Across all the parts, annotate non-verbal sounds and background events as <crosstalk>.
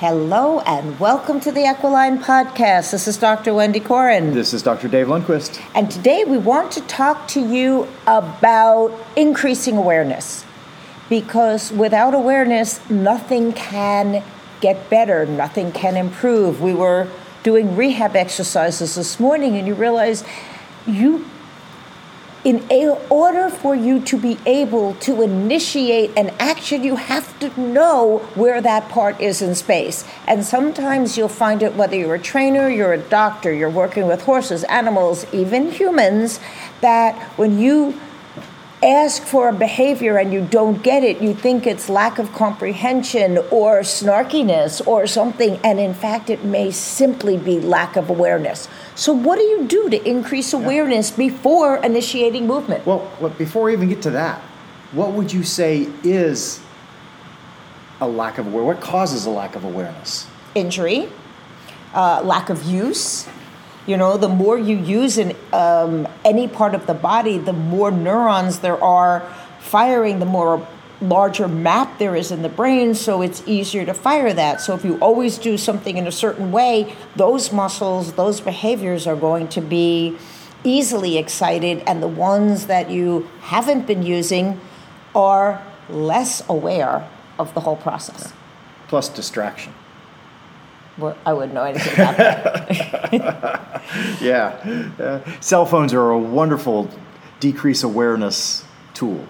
Hello and welcome to the Equiline Podcast. This is Dr. Wendy Corin. This is Dr. Dave Lundquist. And today we want to talk to you about increasing awareness. Because without awareness, nothing can get better, nothing can improve. We were doing rehab exercises this morning and you realize you in a, order for you to be able to initiate an action, you have to know where that part is in space. And sometimes you'll find it whether you're a trainer, you're a doctor, you're working with horses, animals, even humans, that when you ask for a behavior and you don't get it, you think it's lack of comprehension or snarkiness or something, and in fact, it may simply be lack of awareness. So, what do you do to increase awareness before initiating movement? Well, before we even get to that, what would you say is a lack of awareness? What causes a lack of awareness? Injury, uh, lack of use, you know, the more you use in um, any part of the body, the more neurons there are firing, the more larger map there is in the brain, so it's easier to fire that. So if you always do something in a certain way, those muscles, those behaviors are going to be easily excited, and the ones that you haven't been using are less aware of the whole process. Plus distraction. I wouldn't know anything about that. <laughs> yeah. Uh, cell phones are a wonderful decrease awareness tool.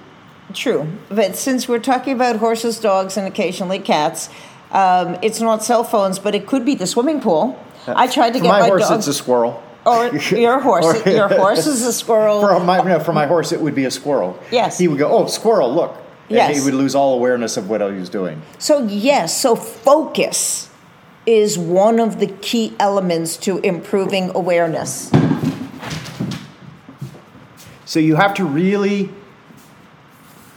True. But since we're talking about horses, dogs, and occasionally cats, um, it's not cell phones, but it could be the swimming pool. I tried to for get my, my horse. dog. It's a squirrel. Or your <laughs> horse. or, your horse is a squirrel. <laughs> For my, no, for my horse, it would be a squirrel. Yes. He would go, oh, squirrel, look. And yes. he would lose all awareness of what he was doing. So, yes, so focus is one of the key elements to improving awareness. So you have to really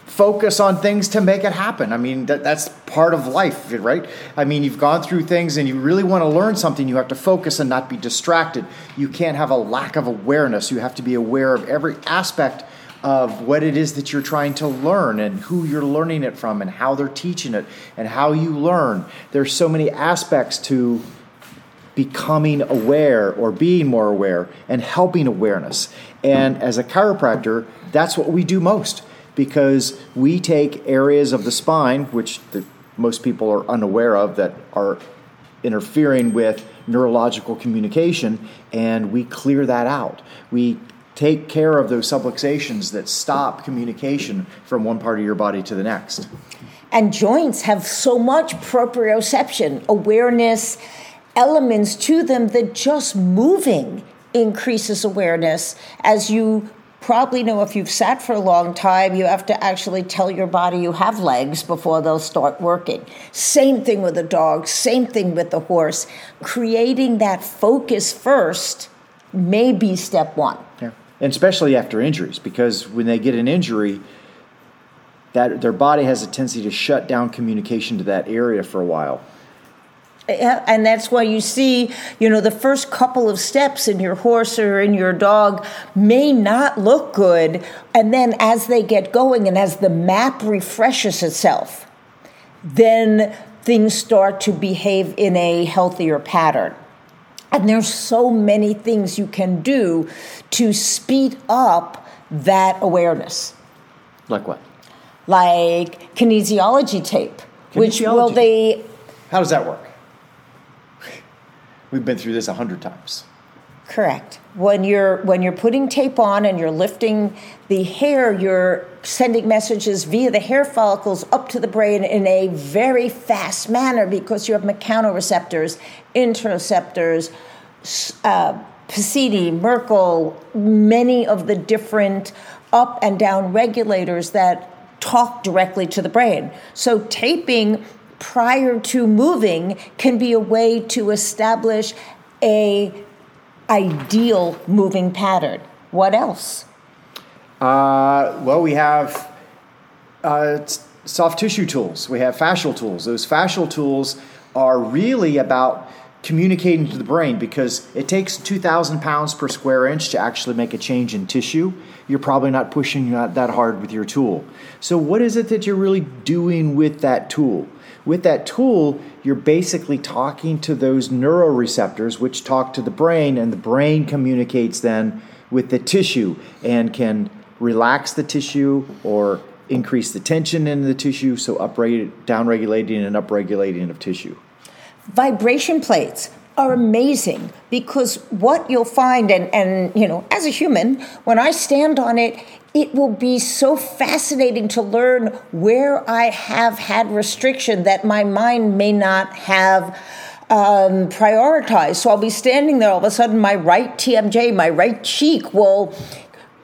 focus on things to make it happen. I mean, that, that's part of life, right? I mean, you've gone through things and you really want to learn something, you have to focus and not be distracted. You can't have a lack of awareness. You have to be aware of every aspect of what it is that you're trying to learn and who you're learning it from and how they're teaching it and how you learn. There's so many aspects to becoming aware or being more aware and helping awareness. And as a chiropractor, that's what we do most because we take areas of the spine, which the, most people are unaware of, that are interfering with neurological communication, and we clear that out. We take care of those subluxations that stop communication from one part of your body to the next. And joints have so much proprioception, awareness, elements to them that just moving increases awareness. As you probably know, if you've sat for a long time, you have to actually tell your body you have legs before they'll start working. Same thing with a dog, same thing with the horse. Creating that focus first may be step one. Yeah and especially after injuries, because when they get an injury, that their body has a tendency to shut down communication to that area for a while. Yeah, and that's why you see, you know, the first couple of steps in your horse or in your dog may not look good. And then as they get going and as the map refreshes itself, then things start to behave in a healthier pattern. And there's so many things you can do to speed up that awareness. Like what? Like kinesiology tape, kinesiology. which will they. How does that work? <laughs> We've been through this a hundred times. Correct. When you're when you're putting tape on and you're lifting the hair, you're sending messages via the hair follicles up to the brain in a very fast manner because you have mechanoreceptors, interoceptors, uh, Pacini, Merkel, many of the different up and down regulators that talk directly to the brain. So taping prior to moving can be a way to establish a ideal moving pattern. What else? Uh, well, we have uh, soft tissue tools. We have fascial tools. Those fascial tools are really about communicating to the brain because it takes 2,000 pounds per square inch to actually make a change in tissue. You're probably not pushing that hard with your tool. So, what is it that you're really doing with that tool? With that tool, you're basically talking to those neuroreceptors, which talk to the brain, and the brain communicates then with the tissue and can relax the tissue or increase the tension in the tissue, so upregulating, downregulating and upregulating of tissue. Vibration plates are amazing because what you'll find and, and you know as a human when i stand on it it will be so fascinating to learn where i have had restriction that my mind may not have um, prioritized. So i'll be standing there all of a sudden my right tmj my right cheek will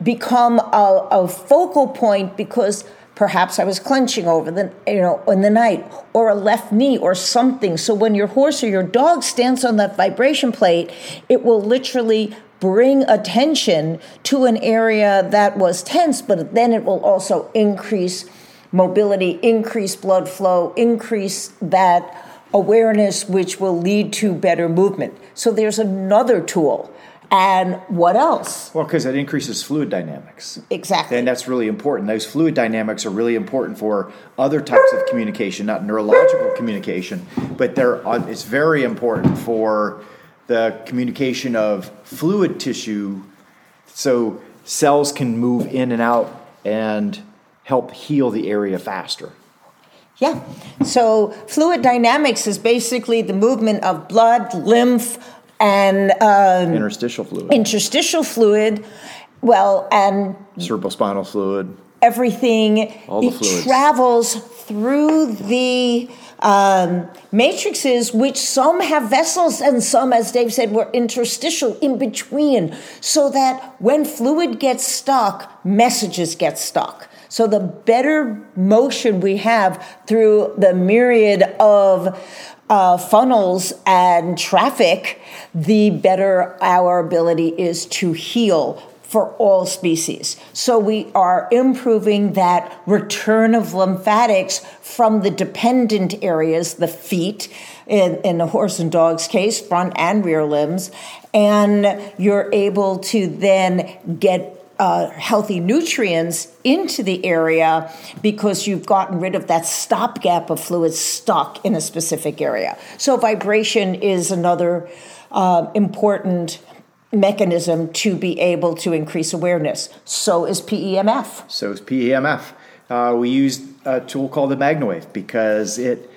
become a, a focal point because Perhaps I was clenching over the, you know, in the night, or a left knee, or something. So when your horse or your dog stands on that vibration plate, it will literally bring attention to an area that was tense, but then it will also increase mobility, increase blood flow, increase that awareness, which will lead to better movement. So there's another tool and what else? Well, because it increases fluid dynamics. Exactly. And that's really important. Those fluid dynamics are really important for other types of communication, not neurological communication, but they're, uh, it's very important for the communication of fluid tissue so cells can move in and out and help heal the area faster. Yeah. So fluid dynamics is basically the movement of blood, lymph, and um, interstitial fluid. Interstitial fluid. Well, and cerebrospinal fluid. Everything. All the travels through the um, matrices, which some have vessels and some, as Dave said, were interstitial in between, so that when fluid gets stuck, messages get stuck. So the better motion we have through the myriad of uh, funnels and traffic, the better our ability is to heal for all species. So we are improving that return of lymphatics from the dependent areas, the feet, in, in the horse and dog's case, front and rear limbs, and you're able to then get uh, healthy nutrients into the area because you've gotten rid of that stopgap of fluid stuck in a specific area. So, vibration is another uh, important mechanism to be able to increase awareness. So is PEMF. So is PEMF. Uh, we use a tool called the MagnaWave because it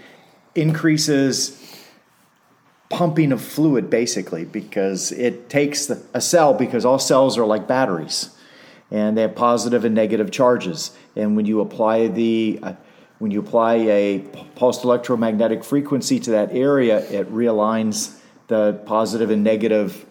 increases pumping of fluid basically because it takes the, a cell because all cells are like batteries and they have positive and negative charges. And when you apply the uh, when you apply a pulsed electromagnetic frequency to that area, it realigns the positive and negative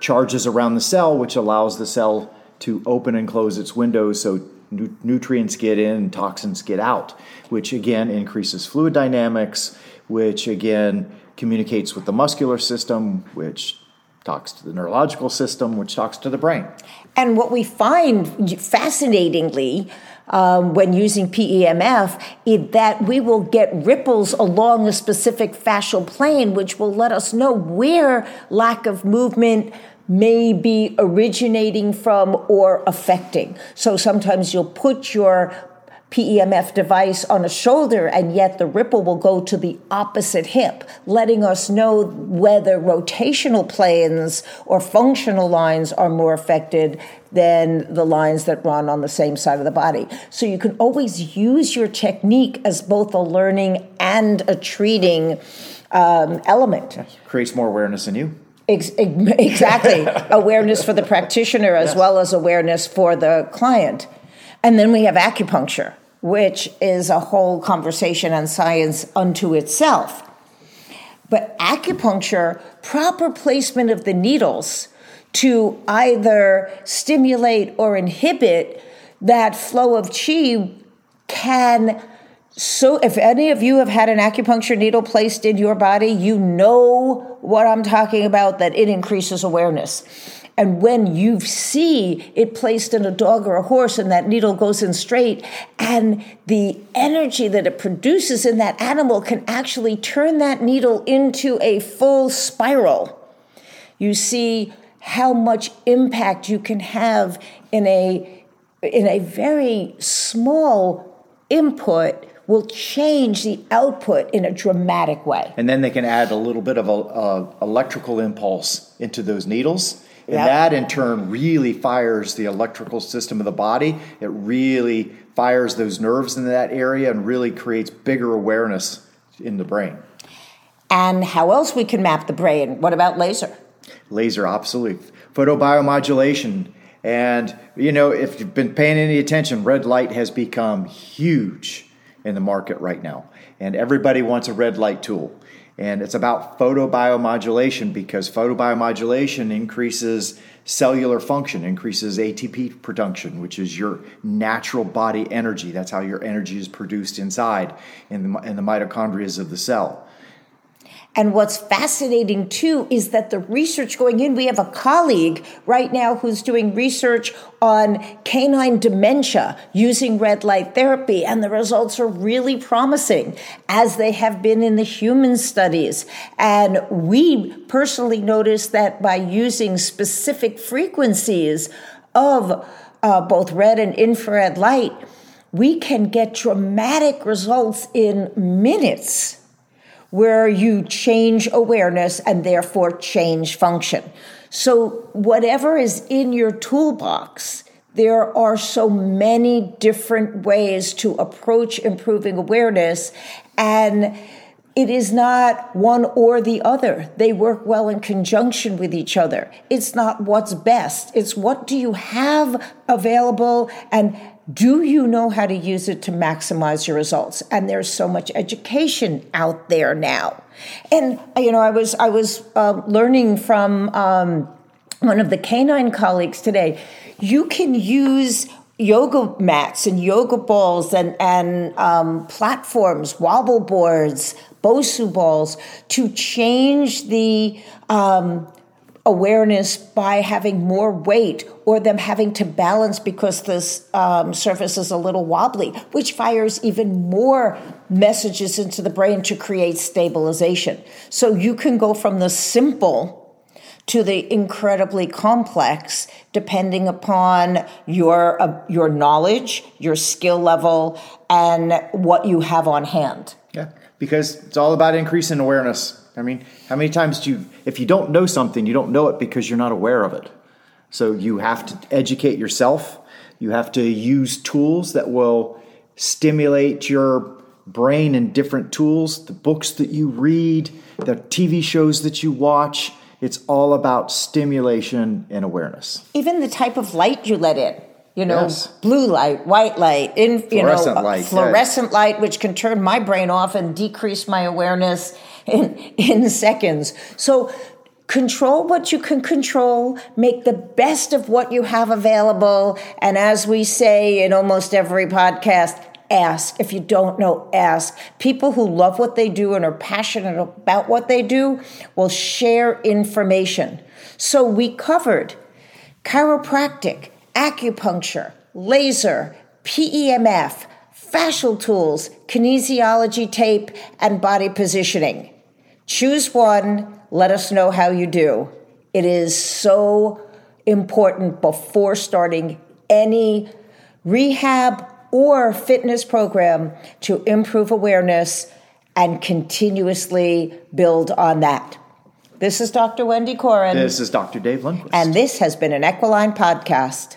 charges around the cell, which allows the cell to open and close its windows so nu- nutrients get in and toxins get out, which again increases fluid dynamics, which again communicates with the muscular system, which talks to the neurological system, which talks to the brain. And what we find fascinatingly um, when using PEMF is that we will get ripples along a specific fascial plane, which will let us know where lack of movement may be originating from or affecting. So sometimes you'll put your PEMF device on a shoulder, and yet the ripple will go to the opposite hip, letting us know whether rotational planes or functional lines are more affected than the lines that run on the same side of the body. So you can always use your technique as both a learning and a treating um, element. Yeah, creates more awareness in you. Exactly. <laughs> awareness for the practitioner as yes. well as awareness for the client. And then we have acupuncture, which is a whole conversation on science unto itself. But acupuncture, proper placement of the needles to either stimulate or inhibit that flow of chi can so if any of you have had an acupuncture needle placed in your body you know what i'm talking about that it increases awareness and when you see it placed in a dog or a horse and that needle goes in straight, and the energy that it produces in that animal can actually turn that needle into a full spiral, you see how much impact you can have in a, in a very small input will change the output in a dramatic way. And then they can add a little bit of a, a electrical impulse into those needles. And Yep. that in turn really fires the electrical system of the body. It really fires those nerves in that area and really creates bigger awareness in the brain. And how else we can map the brain? What about laser? laser absolutely photobiomodulation and you know if you've been paying any attention red light has become huge in the market right now and everybody wants a red light tool and it's about photobiomodulation because photobiomodulation increases cellular function increases atp production which is your natural body energy. That's how your energy is produced inside in the, in the mitochondria of the cell And what's fascinating too is that the research going in, we have a colleague right now who's doing research on canine dementia using red light therapy, and the results are really promising, as they have been in the human studies. And we personally noticed that by using specific frequencies of uh, both red and infrared light, we can get dramatic results in minutes where you change awareness and therefore change function. So, whatever is in your toolbox, there are so many different ways to approach improving awareness, and it is not one or the other. They work well in conjunction with each other. It's not what's best, it's what do you have available and do you know how to use it to maximize your results? And there's so much education out there now. And you know i was i was uh, learning from um, one of the canine colleagues today. You can use yoga mats and yoga balls and and um, platforms wobble boards bosu balls to change the um, awareness by having more weight or them having to balance because this um, surface is a little wobbly, which fires even more messages into the brain to create stabilization. So you can go from the simple to the incredibly complex depending upon your uh, your knowledge, your skill level and what you have on hand. Yeah, because it's all about increasing awareness. I mean, how many times do you, if you don't know something, you don't know it because you're not aware of it. So you have to educate yourself. You have to use tools that will stimulate your brain in different tools, the books that you read, the TV shows that you watch. It's all about stimulation and awareness. Even the type of light you let in. You know, Yes. blue light, white light, in you Fluorescent know, light, fluorescent light, which can turn my brain off and decrease my awareness in in seconds. So control what you can control, make the best of what you have available, and as we say in almost every podcast, ask. If you don't know, ask. People who love what they do and are passionate about what they do will share information. So we covered chiropractic, acupuncture, laser, PEMF, fascial tools, kinesiology tape, and body positioning. Choose one, let us know how you do. It is so important before starting any rehab or fitness program to improve awareness and continuously build on that. This is Dr. Wendy Corin, This is Dr. Dave Lundquist. and this has been an Equiline podcast.